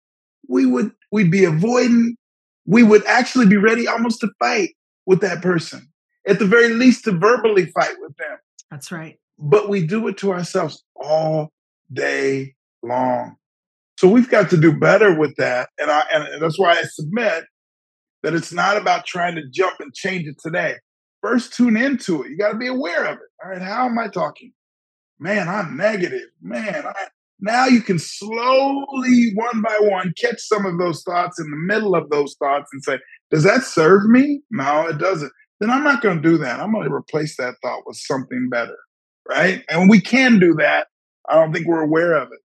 we would we'd be avoiding. We would actually be ready almost to fight with that person. At the very least, to verbally fight with them. That's right. But we do it to ourselves all day long. So we've got to do better with that. And I and that's why I submit that it's not about trying to jump and change it today. First tune into it. You got to be aware of it. All right, how am I talking? Man, I'm negative. Man, I now you can slowly one by one catch some of those thoughts in the middle of those thoughts and say, does that serve me? No, it doesn't. Then I'm not going to do that. I'm going to replace that thought with something better. Right. And we can do that. I don't think we're aware of it.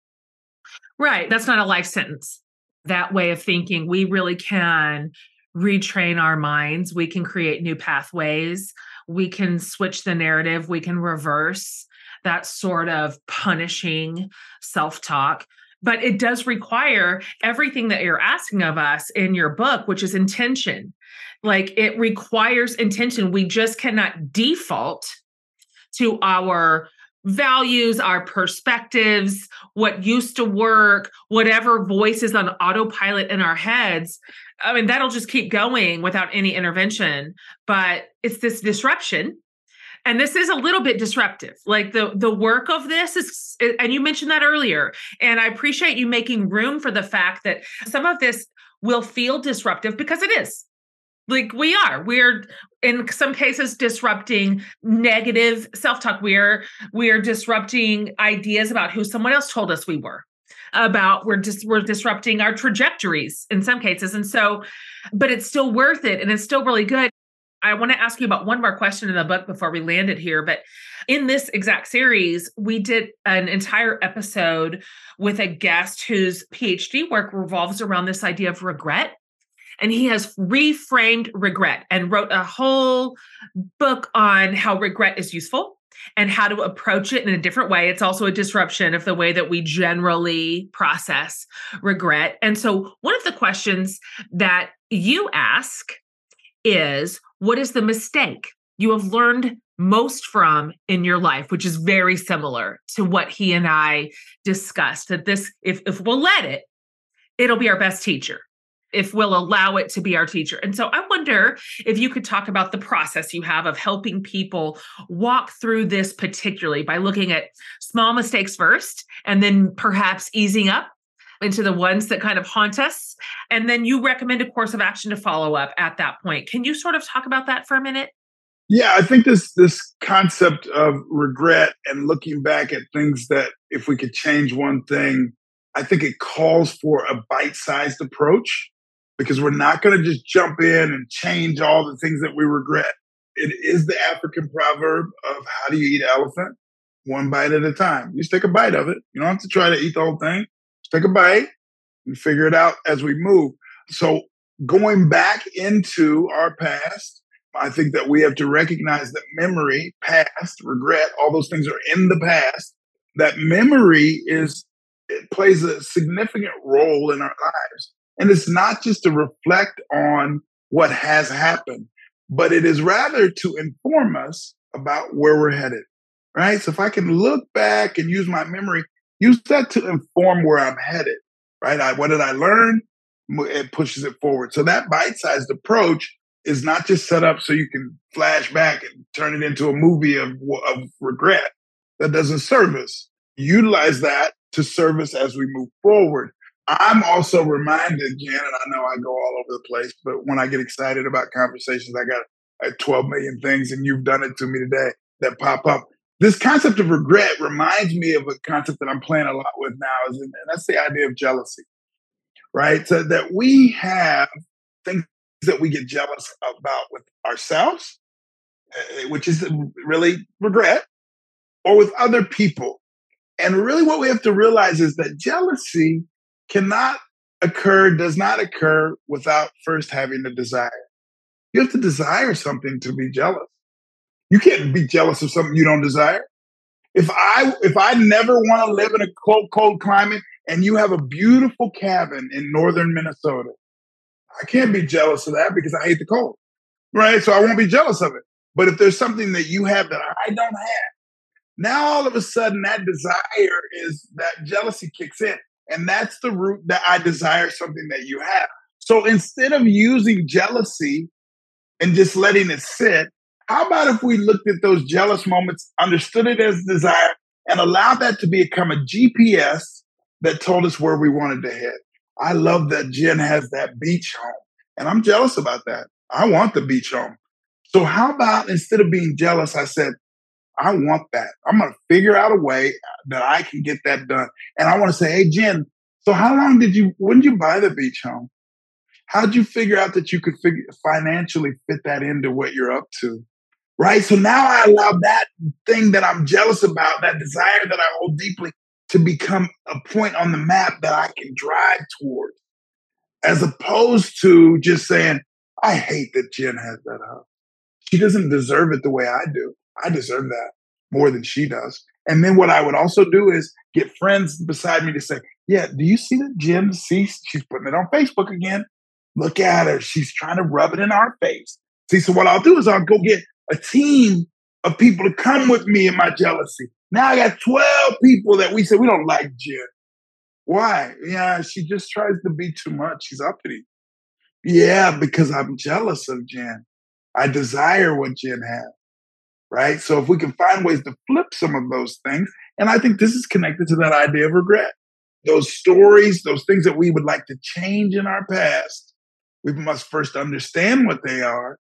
Right. That's not a life sentence. That way of thinking, we really can retrain our minds. We can create new pathways. We can switch the narrative. We can reverse that sort of punishing self talk. But it does require everything that you're asking of us in your book, which is intention. Like it requires intention. We just cannot default to our values, our perspectives, what used to work, whatever voice is on autopilot in our heads. I mean, that'll just keep going without any intervention. But it's this disruption. And this is a little bit disruptive. Like the the work of this is and you mentioned that earlier. And I appreciate you making room for the fact that some of this will feel disruptive because it is like we are. We're in some cases disrupting negative self-talk. We're we're disrupting ideas about who someone else told us we were about we're just we're disrupting our trajectories in some cases. And so but it's still worth it and it's still really good. I want to ask you about one more question in the book before we landed here. But in this exact series, we did an entire episode with a guest whose PhD work revolves around this idea of regret and he has reframed regret and wrote a whole book on how regret is useful and how to approach it in a different way. It's also a disruption of the way that we generally process regret. And so, one of the questions that you ask is what is the mistake you have learned most from in your life which is very similar to what he and I discussed that this if if we'll let it it'll be our best teacher if we'll allow it to be our teacher. And so I wonder if you could talk about the process you have of helping people walk through this, particularly by looking at small mistakes first and then perhaps easing up into the ones that kind of haunt us. And then you recommend a course of action to follow up at that point. Can you sort of talk about that for a minute? Yeah, I think this this concept of regret and looking back at things that if we could change one thing, I think it calls for a bite-sized approach because we're not going to just jump in and change all the things that we regret. It is the African proverb of how do you eat elephant? One bite at a time. You just take a bite of it. You don't have to try to eat the whole thing. Just take a bite and figure it out as we move. So going back into our past, I think that we have to recognize that memory, past, regret, all those things are in the past. That memory is it plays a significant role in our lives. And it's not just to reflect on what has happened, but it is rather to inform us about where we're headed. Right. So if I can look back and use my memory, use that to inform where I'm headed. Right. I, what did I learn? It pushes it forward. So that bite sized approach is not just set up so you can flash back and turn it into a movie of, of regret that doesn't serve us. Utilize that to service as we move forward. I'm also reminded, Jen, and I know I go all over the place, but when I get excited about conversations, I got like 12 million things, and you've done it to me today that pop up. This concept of regret reminds me of a concept that I'm playing a lot with now, is, and that's the idea of jealousy, right? So that we have things that we get jealous about with ourselves, eh, which is really regret, or with other people. And really, what we have to realize is that jealousy cannot occur, does not occur without first having a desire. You have to desire something to be jealous. You can't be jealous of something you don't desire. If I if I never want to live in a cold, cold climate and you have a beautiful cabin in northern Minnesota, I can't be jealous of that because I hate the cold. Right? So I won't be jealous of it. But if there's something that you have that I don't have, now all of a sudden that desire is that jealousy kicks in. And that's the root that I desire something that you have. So instead of using jealousy and just letting it sit, how about if we looked at those jealous moments, understood it as desire, and allowed that to become a GPS that told us where we wanted to head? I love that Jen has that beach home, and I'm jealous about that. I want the beach home. So, how about instead of being jealous, I said, I want that. I'm going to figure out a way that I can get that done. And I want to say, hey, Jen, so how long did you, when did you buy the beach home? How did you figure out that you could figure, financially fit that into what you're up to? Right. So now I allow that thing that I'm jealous about, that desire that I hold deeply, to become a point on the map that I can drive towards, as opposed to just saying, I hate that Jen has that house. She doesn't deserve it the way I do. I deserve that more than she does. And then what I would also do is get friends beside me to say, Yeah, do you see that Jen? See, she's putting it on Facebook again. Look at her. She's trying to rub it in our face. See, so what I'll do is I'll go get a team of people to come with me in my jealousy. Now I got 12 people that we say we don't like Jen. Why? Yeah, she just tries to be too much. She's uppity. Yeah, because I'm jealous of Jen. I desire what Jen has right? So if we can find ways to flip some of those things, and I think this is connected to that idea of regret. Those stories, those things that we would like to change in our past, we must first understand what they are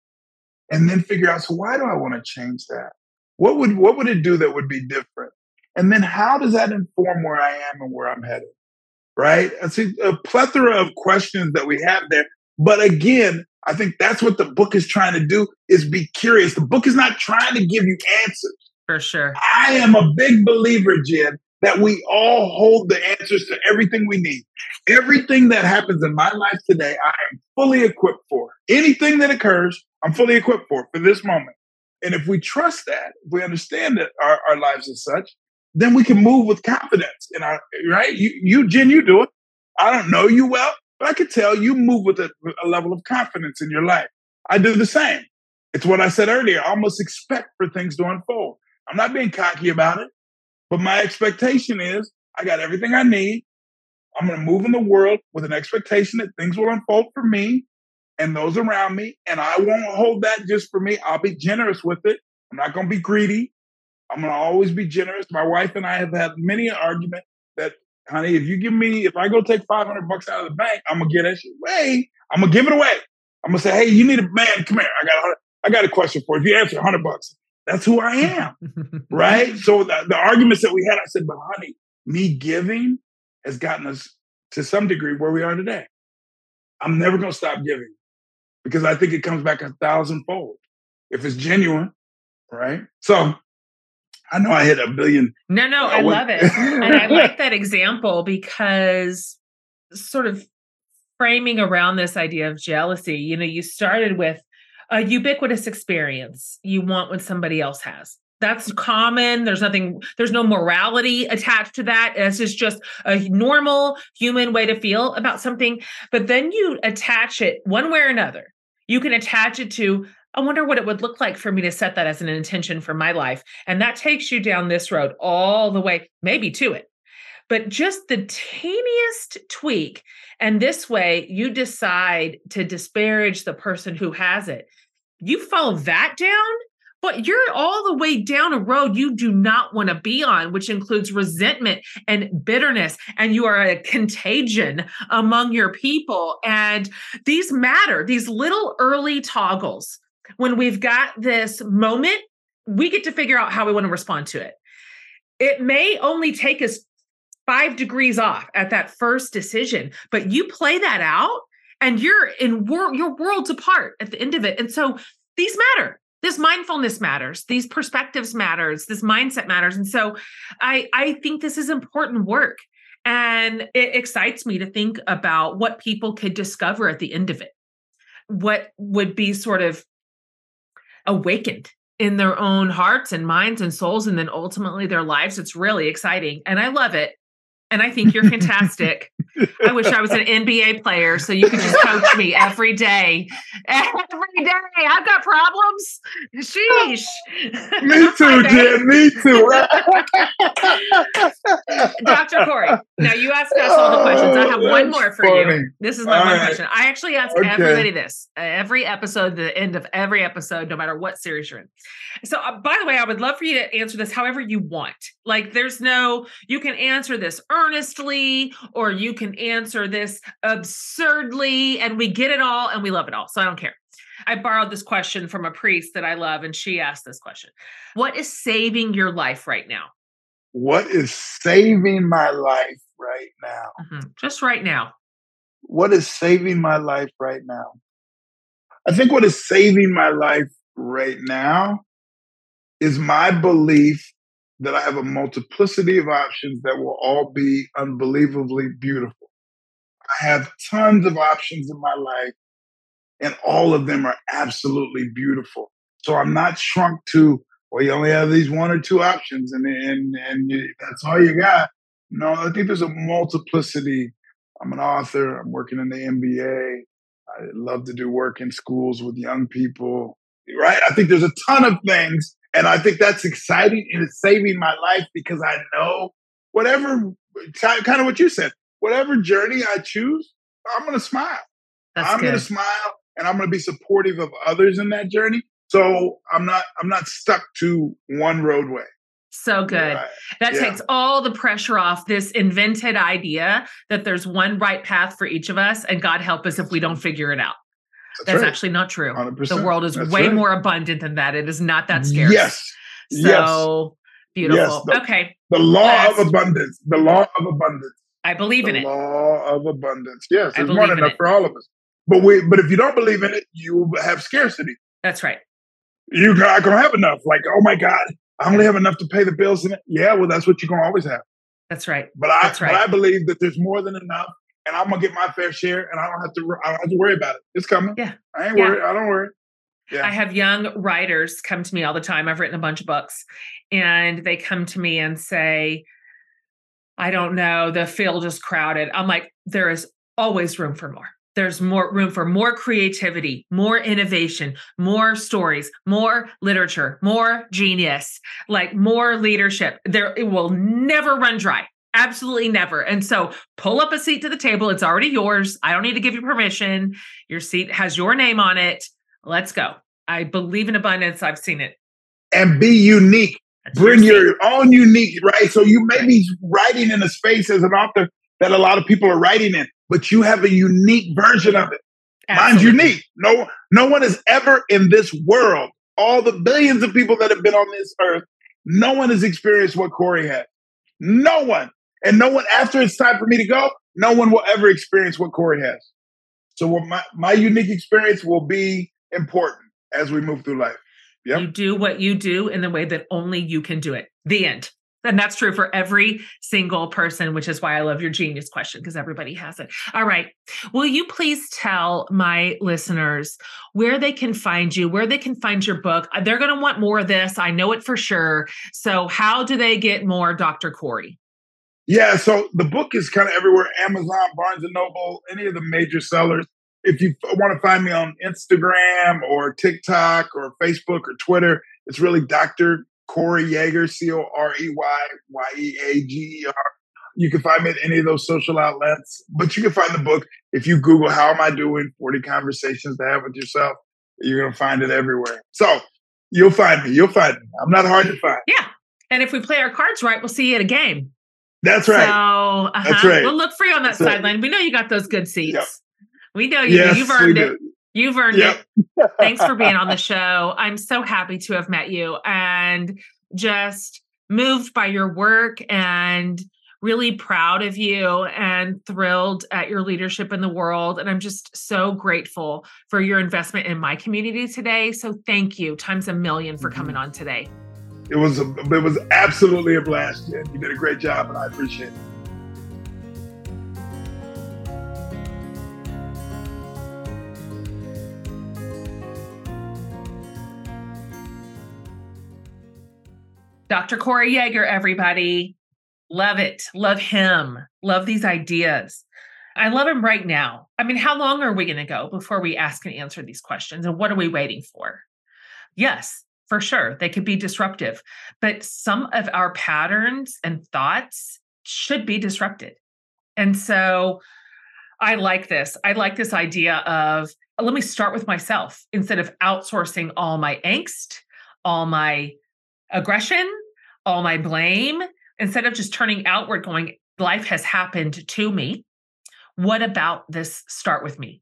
and then figure out so why do I want to change that? What would what would it do that would be different? And then how does that inform where I am and where I'm headed? Right? I see a plethora of questions that we have there. But again, I think that's what the book is trying to do is be curious. The book is not trying to give you answers. For sure. I am a big believer, Jen, that we all hold the answers to everything we need. Everything that happens in my life today, I am fully equipped for. Anything that occurs, I'm fully equipped for for this moment. And if we trust that, if we understand that our, our lives as such, then we can move with confidence in our right. You, you, Jen, you do it. I don't know you well, but I could tell you move with a, a level of confidence in your life. I do the same. It's what I said earlier. I almost expect for things to unfold. I'm not being cocky about it, but my expectation is I got everything I need. I'm going to move in the world with an expectation that things will unfold for me and those around me. And I won't hold that just for me. I'll be generous with it. I'm not going to be greedy. I'm going to always be generous. My wife and I have had many an argument that honey, if you give me, if I go take 500 bucks out of the bank, I'm gonna get that shit away. I'm gonna give it away. I'm gonna say, hey, you need a man, come here. I got a, I got a question for you. If you answer 100 bucks, that's who I am, right? So the, the arguments that we had, I said, but honey, me giving has gotten us to some degree where we are today. I'm never gonna stop giving because I think it comes back a thousandfold if it's genuine, right? So I know I hit a billion. No, no, I, I love it. and I like that example because sort of framing around this idea of jealousy, you know, you started with a ubiquitous experience you want what somebody else has. That's common. There's nothing, there's no morality attached to that. This is just a normal human way to feel about something. But then you attach it one way or another. You can attach it to, I wonder what it would look like for me to set that as an intention for my life. And that takes you down this road all the way, maybe to it but just the tiniest tweak. And this way, you decide to disparage the person who has it. You follow that down, but you're all the way down a road you do not want to be on, which includes resentment and bitterness. And you are a contagion among your people. And these matter, these little early toggles. When we've got this moment, we get to figure out how we want to respond to it. It may only take us five degrees off at that first decision, but you play that out and you're in wor- your worlds apart at the end of it. And so these matter. This mindfulness matters. These perspectives matters. This mindset matters. And so I I think this is important work. And it excites me to think about what people could discover at the end of it. What would be sort of awakened in their own hearts and minds and souls and then ultimately their lives. It's really exciting. And I love it and I think you're fantastic. I wish I was an NBA player so you could just coach me every day. Every day. I've got problems. Sheesh. Me too, Jen. Me too. Dr. Corey, now you asked us all the questions. I have one more for funny. you. This is my all one right. question. I actually ask okay. everybody this every episode, the end of every episode, no matter what series you're in. So, uh, by the way, I would love for you to answer this however you want. Like, there's no, you can answer this earnestly or you can answer this absurdly and we get it all and we love it all. So I don't care. I borrowed this question from a priest that I love and she asked this question. What is saving your life right now? What is saving my life right now? Mm-hmm. Just right now. What is saving my life right now? I think what is saving my life right now is my belief that I have a multiplicity of options that will all be unbelievably beautiful. I have tons of options in my life, and all of them are absolutely beautiful. So I'm not shrunk to, well, you only have these one or two options, and and and that's all you got. No, I think there's a multiplicity. I'm an author. I'm working in the NBA. I love to do work in schools with young people. Right? I think there's a ton of things and I think that's exciting and it's saving my life because I know whatever, kind of what you said, whatever journey I choose, I'm going to smile. That's I'm going to smile and I'm going to be supportive of others in that journey. So I'm not, I'm not stuck to one roadway. So good. Yeah. That yeah. takes all the pressure off this invented idea that there's one right path for each of us, and God help us if we don't figure it out. That's, That's right. actually not true. 100%. The world is That's way right. more abundant than that. It is not that scarce. Yes. So yes. beautiful. Yes. The, okay. The law Last. of abundance. The law of abundance. I believe the in it. The law of abundance. Yes, there's more than enough it. for all of us. But we, but if you don't believe in it, you have scarcity. That's right. You're not gonna have enough. Like, oh my God, I only have enough to pay the bills in it. Yeah, well, that's what you're gonna always have. That's right. But I, that's right. but I believe that there's more than enough and I'm gonna get my fair share, and I don't have to. I don't have to worry about it. It's coming. Yeah, I ain't yeah. worried. I don't worry. Yeah. I have young writers come to me all the time. I've written a bunch of books, and they come to me and say, "I don't know, the field is crowded." I'm like, there is always room for more. There's more room for more creativity, more innovation, more stories, more literature, more genius, like more leadership. There, it will never run dry. Absolutely never. And so pull up a seat to the table. It's already yours. I don't need to give you permission. Your seat has your name on it. Let's go. I believe in abundance. I've seen it. And be unique. That's Bring your, your own unique, right? So you may be writing in a space as an author that a lot of people are writing in, but you have a unique version of it. Absolutely. Mine's unique. No, no one has ever in this world, all the billions of people that have been on this earth, no one has experienced what Corey had. No one. And no one, after it's time for me to go, no one will ever experience what Corey has. So my, my unique experience will be important as we move through life. Yep. You do what you do in the way that only you can do it. The end. And that's true for every single person, which is why I love your genius question because everybody has it. All right. Will you please tell my listeners where they can find you, where they can find your book? They're going to want more of this. I know it for sure. So, how do they get more Dr. Corey? Yeah, so the book is kind of everywhere Amazon, Barnes and Noble, any of the major sellers. If you want to find me on Instagram or TikTok or Facebook or Twitter, it's really Dr. Corey Yeager, C O R E Y Y E A G E R. You can find me at any of those social outlets, but you can find the book if you Google How Am I Doing 40 Conversations to Have with Yourself. You're going to find it everywhere. So you'll find me. You'll find me. I'm not hard to find. Yeah. And if we play our cards right, we'll see you at a game. That's right. So uh-huh. That's right. We'll look for you on that sideline. We know you got those good seats. Yep. We know you. Yes, You've earned it. You've earned yep. it. Thanks for being on the show. I'm so happy to have met you and just moved by your work and really proud of you and thrilled at your leadership in the world. And I'm just so grateful for your investment in my community today. So thank you times a million for coming mm-hmm. on today. It was a, it was absolutely a blast, Jen. You did a great job, and I appreciate it. Dr. Corey Yeager, everybody. Love it. Love him. Love these ideas. I love him right now. I mean, how long are we going to go before we ask and answer these questions? And what are we waiting for? Yes, for sure, they could be disruptive, but some of our patterns and thoughts should be disrupted. And so I like this. I like this idea of uh, let me start with myself instead of outsourcing all my angst, all my aggression, all my blame, instead of just turning outward, going, life has happened to me. What about this start with me?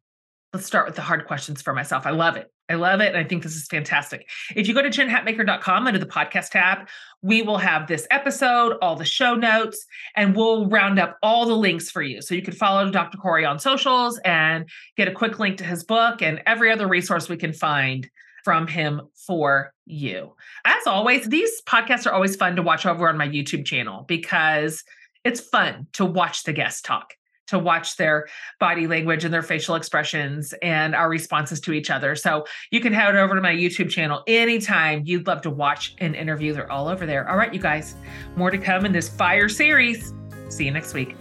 Let's start with the hard questions for myself. I love it. I love it. And I think this is fantastic. If you go to jenhatmaker.com under the podcast tab, we will have this episode, all the show notes, and we'll round up all the links for you. So you can follow Dr. Corey on socials and get a quick link to his book and every other resource we can find from him for you. As always, these podcasts are always fun to watch over on my YouTube channel because it's fun to watch the guests talk, to watch their body language and their facial expressions and our responses to each other. So you can head over to my YouTube channel anytime you'd love to watch an interview. They're all over there. All right, you guys, more to come in this fire series. See you next week.